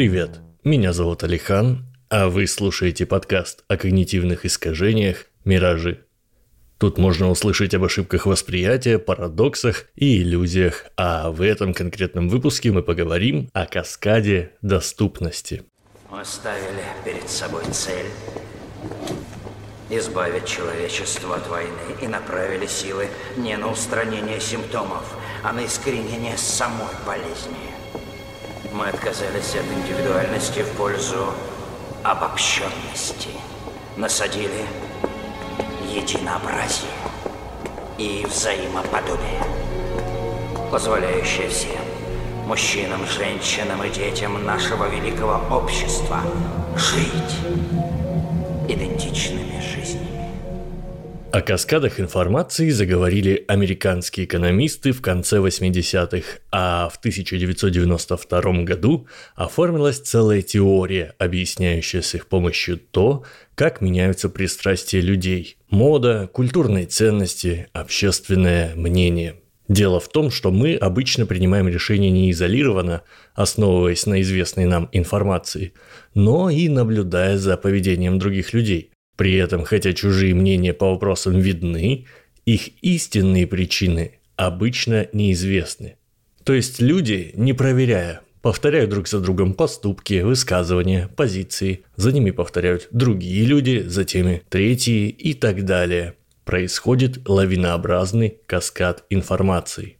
Привет, меня зовут Алихан, а вы слушаете подкаст о когнитивных искажениях «Миражи». Тут можно услышать об ошибках восприятия, парадоксах и иллюзиях, а в этом конкретном выпуске мы поговорим о каскаде доступности. Мы ставили перед собой цель избавить человечество от войны и направили силы не на устранение симптомов, а на искоренение самой болезни. Мы отказались от индивидуальности в пользу обобщенности. Насадили единообразие и взаимоподобие, позволяющее всем, мужчинам, женщинам и детям нашего великого общества, жить идентичными жизнями. О каскадах информации заговорили американские экономисты в конце 80-х, а в 1992 году оформилась целая теория, объясняющая с их помощью то, как меняются пристрастия людей, мода, культурные ценности, общественное мнение. Дело в том, что мы обычно принимаем решения не изолированно, основываясь на известной нам информации, но и наблюдая за поведением других людей. При этом, хотя чужие мнения по вопросам видны, их истинные причины обычно неизвестны. То есть люди, не проверяя, повторяют друг за другом поступки, высказывания, позиции, за ними повторяют другие люди, за теми третьи и так далее. Происходит лавинообразный каскад информации.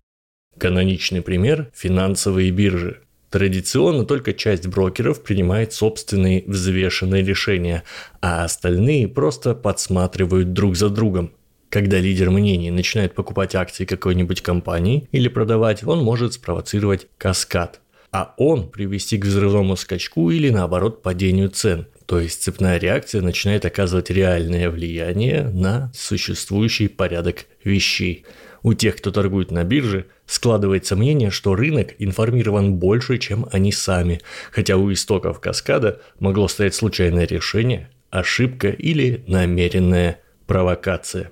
Каноничный пример – финансовые биржи. Традиционно только часть брокеров принимает собственные взвешенные решения, а остальные просто подсматривают друг за другом. Когда лидер мнений начинает покупать акции какой-нибудь компании или продавать, он может спровоцировать каскад, а он привести к взрывному скачку или наоборот падению цен. То есть цепная реакция начинает оказывать реальное влияние на существующий порядок вещей – у тех, кто торгует на бирже, складывается мнение, что рынок информирован больше, чем они сами, хотя у истоков каскада могло стоять случайное решение, ошибка или намеренная провокация.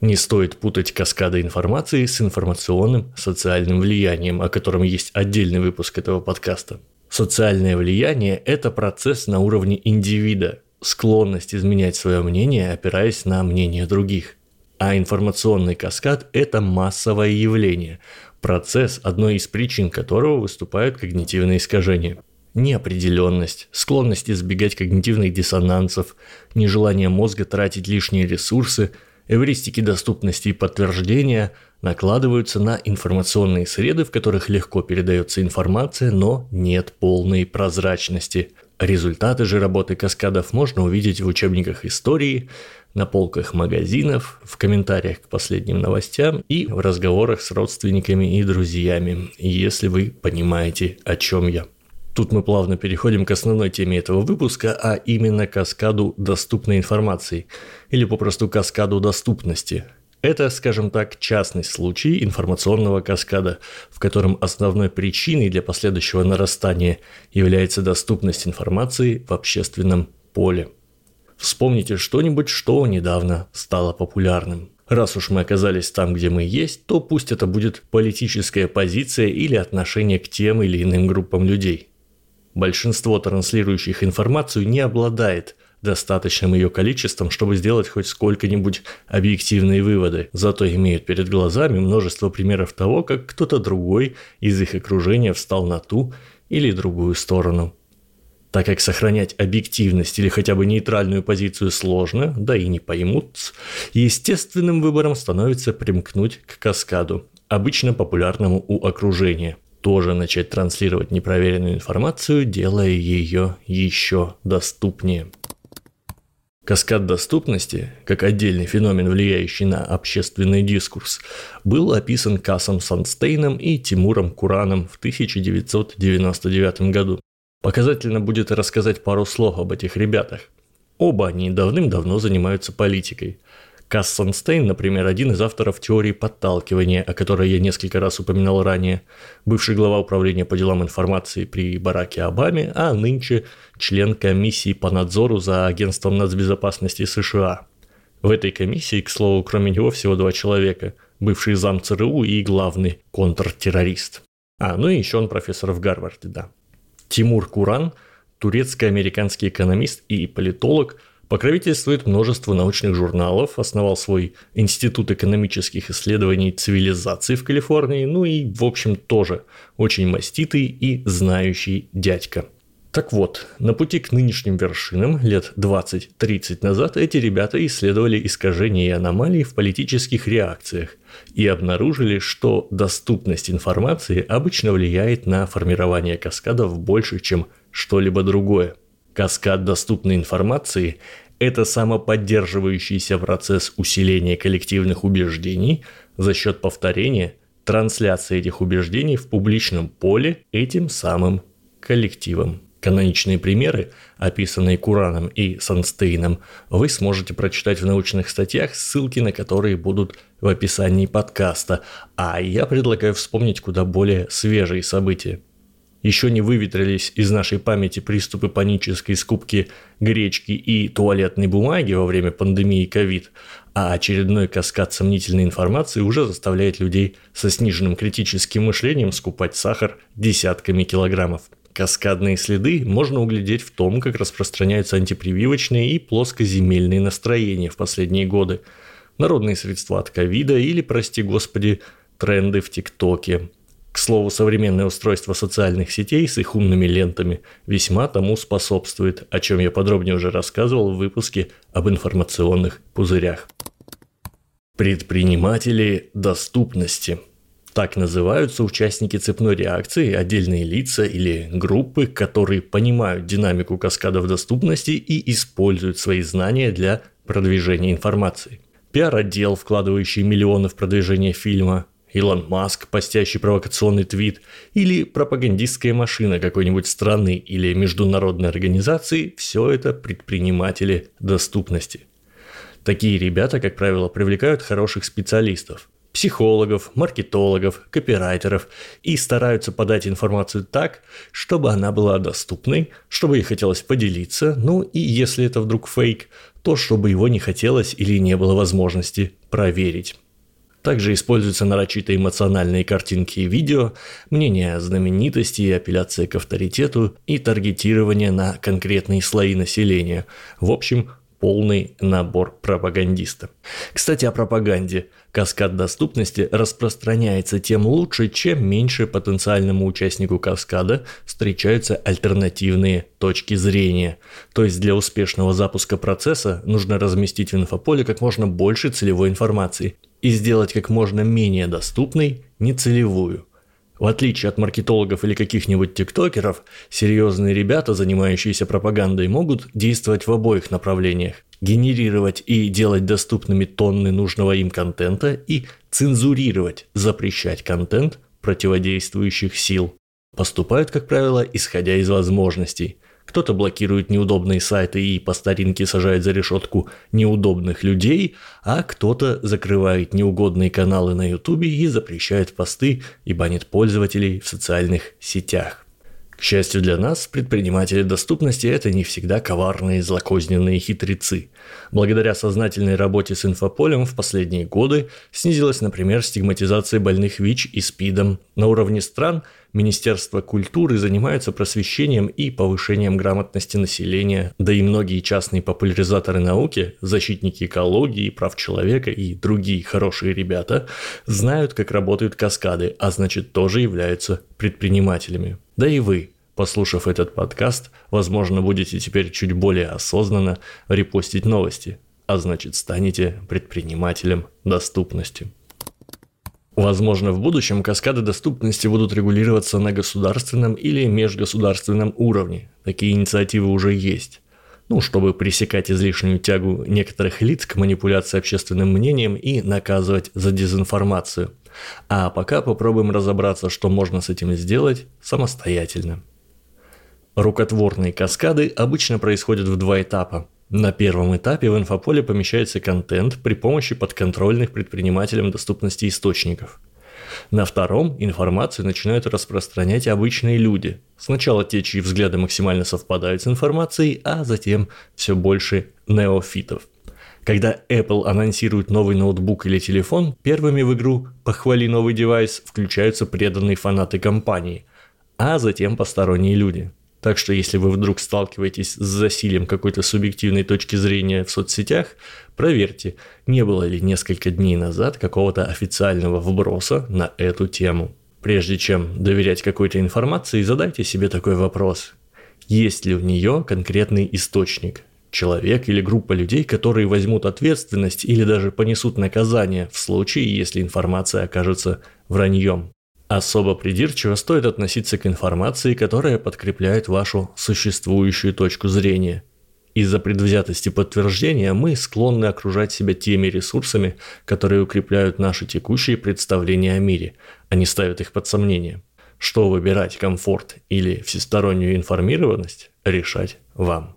Не стоит путать каскады информации с информационным социальным влиянием, о котором есть отдельный выпуск этого подкаста. Социальное влияние – это процесс на уровне индивида, склонность изменять свое мнение, опираясь на мнение других – а информационный каскад – это массовое явление, процесс, одной из причин которого выступают когнитивные искажения. Неопределенность, склонность избегать когнитивных диссонансов, нежелание мозга тратить лишние ресурсы, эвристики доступности и подтверждения накладываются на информационные среды, в которых легко передается информация, но нет полной прозрачности. Результаты же работы каскадов можно увидеть в учебниках истории, на полках магазинов, в комментариях к последним новостям и в разговорах с родственниками и друзьями, если вы понимаете, о чем я. Тут мы плавно переходим к основной теме этого выпуска, а именно каскаду доступной информации, или попросту каскаду доступности. Это, скажем так, частный случай информационного каскада, в котором основной причиной для последующего нарастания является доступность информации в общественном поле. Вспомните что-нибудь, что недавно стало популярным. Раз уж мы оказались там, где мы есть, то пусть это будет политическая позиция или отношение к тем или иным группам людей. Большинство транслирующих информацию не обладает достаточным ее количеством, чтобы сделать хоть сколько-нибудь объективные выводы, зато имеют перед глазами множество примеров того, как кто-то другой из их окружения встал на ту или другую сторону так как сохранять объективность или хотя бы нейтральную позицию сложно, да и не поймут, естественным выбором становится примкнуть к каскаду, обычно популярному у окружения. Тоже начать транслировать непроверенную информацию, делая ее еще доступнее. Каскад доступности, как отдельный феномен, влияющий на общественный дискурс, был описан Касом Санстейном и Тимуром Кураном в 1999 году. Показательно будет рассказать пару слов об этих ребятах. Оба они давным-давно занимаются политикой. Касс Санстейн, например, один из авторов теории подталкивания, о которой я несколько раз упоминал ранее, бывший глава управления по делам информации при Бараке Обаме, а нынче член комиссии по надзору за агентством нацбезопасности США. В этой комиссии, к слову, кроме него всего два человека – бывший зам ЦРУ и главный контртеррорист. А, ну и еще он профессор в Гарварде, да. Тимур Куран, турецко-американский экономист и политолог, покровительствует множество научных журналов, основал свой Институт экономических исследований цивилизации в Калифорнии, ну и, в общем, тоже очень маститый и знающий дядька. Так вот, на пути к нынешним вершинам лет 20-30 назад эти ребята исследовали искажения и аномалии в политических реакциях и обнаружили, что доступность информации обычно влияет на формирование каскадов больше, чем что-либо другое. Каскад доступной информации – это самоподдерживающийся процесс усиления коллективных убеждений за счет повторения, трансляции этих убеждений в публичном поле этим самым коллективом. Каноничные примеры, описанные Кураном и Санстейном, вы сможете прочитать в научных статьях, ссылки на которые будут в описании подкаста, а я предлагаю вспомнить куда более свежие события. Еще не выветрились из нашей памяти приступы панической скупки гречки и туалетной бумаги во время пандемии ковид, а очередной каскад сомнительной информации уже заставляет людей со сниженным критическим мышлением скупать сахар десятками килограммов. Каскадные следы можно углядеть в том, как распространяются антипрививочные и плоскоземельные настроения в последние годы, народные средства от ковида или, прости господи, тренды в ТикТоке. К слову, современное устройство социальных сетей с их умными лентами весьма тому способствует, о чем я подробнее уже рассказывал в выпуске об информационных пузырях. Предприниматели доступности – так называются участники цепной реакции, отдельные лица или группы, которые понимают динамику каскадов доступности и используют свои знания для продвижения информации. Пиар-отдел, вкладывающий миллионы в продвижение фильма, Илон Маск, постящий провокационный твит, или пропагандистская машина какой-нибудь страны или международной организации – все это предприниматели доступности. Такие ребята, как правило, привлекают хороших специалистов – психологов, маркетологов, копирайтеров и стараются подать информацию так, чтобы она была доступной, чтобы ей хотелось поделиться, ну и если это вдруг фейк, то чтобы его не хотелось или не было возможности проверить. Также используются нарочито эмоциональные картинки и видео, мнения знаменитости и апелляция к авторитету и таргетирование на конкретные слои населения. В общем, полный набор пропагандиста. Кстати, о пропаганде. Каскад доступности распространяется тем лучше, чем меньше потенциальному участнику каскада встречаются альтернативные точки зрения. То есть для успешного запуска процесса нужно разместить в инфополе как можно больше целевой информации и сделать как можно менее доступной нецелевую – в отличие от маркетологов или каких-нибудь тиктокеров, серьезные ребята, занимающиеся пропагандой, могут действовать в обоих направлениях. Генерировать и делать доступными тонны нужного им контента и цензурировать, запрещать контент противодействующих сил. Поступают, как правило, исходя из возможностей. Кто-то блокирует неудобные сайты и по старинке сажает за решетку неудобных людей, а кто-то закрывает неугодные каналы на ютубе и запрещает посты и банит пользователей в социальных сетях. К счастью для нас, предприниматели доступности – это не всегда коварные, злокозненные хитрецы. Благодаря сознательной работе с инфополем в последние годы снизилась, например, стигматизация больных ВИЧ и СПИДом. На уровне стран Министерство культуры занимается просвещением и повышением грамотности населения, да и многие частные популяризаторы науки, защитники экологии, прав человека и другие хорошие ребята знают, как работают каскады, а значит тоже являются предпринимателями. Да и вы, послушав этот подкаст, возможно, будете теперь чуть более осознанно репостить новости, а значит станете предпринимателем доступности. Возможно, в будущем каскады доступности будут регулироваться на государственном или межгосударственном уровне. Такие инициативы уже есть. Ну, чтобы пресекать излишнюю тягу некоторых лиц к манипуляции общественным мнением и наказывать за дезинформацию – а пока попробуем разобраться, что можно с этим сделать самостоятельно. Рукотворные каскады обычно происходят в два этапа. На первом этапе в инфополе помещается контент при помощи подконтрольных предпринимателям доступности источников. На втором информацию начинают распространять обычные люди. Сначала те, чьи взгляды максимально совпадают с информацией, а затем все больше неофитов – когда Apple анонсирует новый ноутбук или телефон, первыми в игру «Похвали новый девайс» включаются преданные фанаты компании, а затем посторонние люди. Так что если вы вдруг сталкиваетесь с засилием какой-то субъективной точки зрения в соцсетях, проверьте, не было ли несколько дней назад какого-то официального вброса на эту тему. Прежде чем доверять какой-то информации, задайте себе такой вопрос. Есть ли в нее конкретный источник? Человек или группа людей, которые возьмут ответственность или даже понесут наказание в случае, если информация окажется враньем. Особо придирчиво стоит относиться к информации, которая подкрепляет вашу существующую точку зрения. Из-за предвзятости подтверждения мы склонны окружать себя теми ресурсами, которые укрепляют наши текущие представления о мире, а не ставят их под сомнение. Что выбирать, комфорт или всестороннюю информированность, решать вам.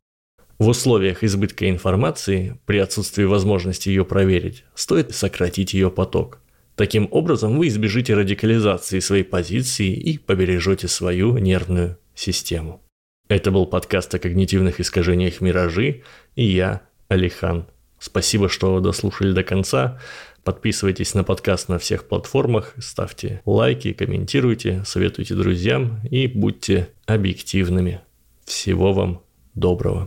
В условиях избытка информации, при отсутствии возможности ее проверить, стоит сократить ее поток – Таким образом, вы избежите радикализации своей позиции и побережете свою нервную систему. Это был подкаст о когнитивных искажениях «Миражи» и я, Алихан. Спасибо, что дослушали до конца. Подписывайтесь на подкаст на всех платформах, ставьте лайки, комментируйте, советуйте друзьям и будьте объективными. Всего вам доброго.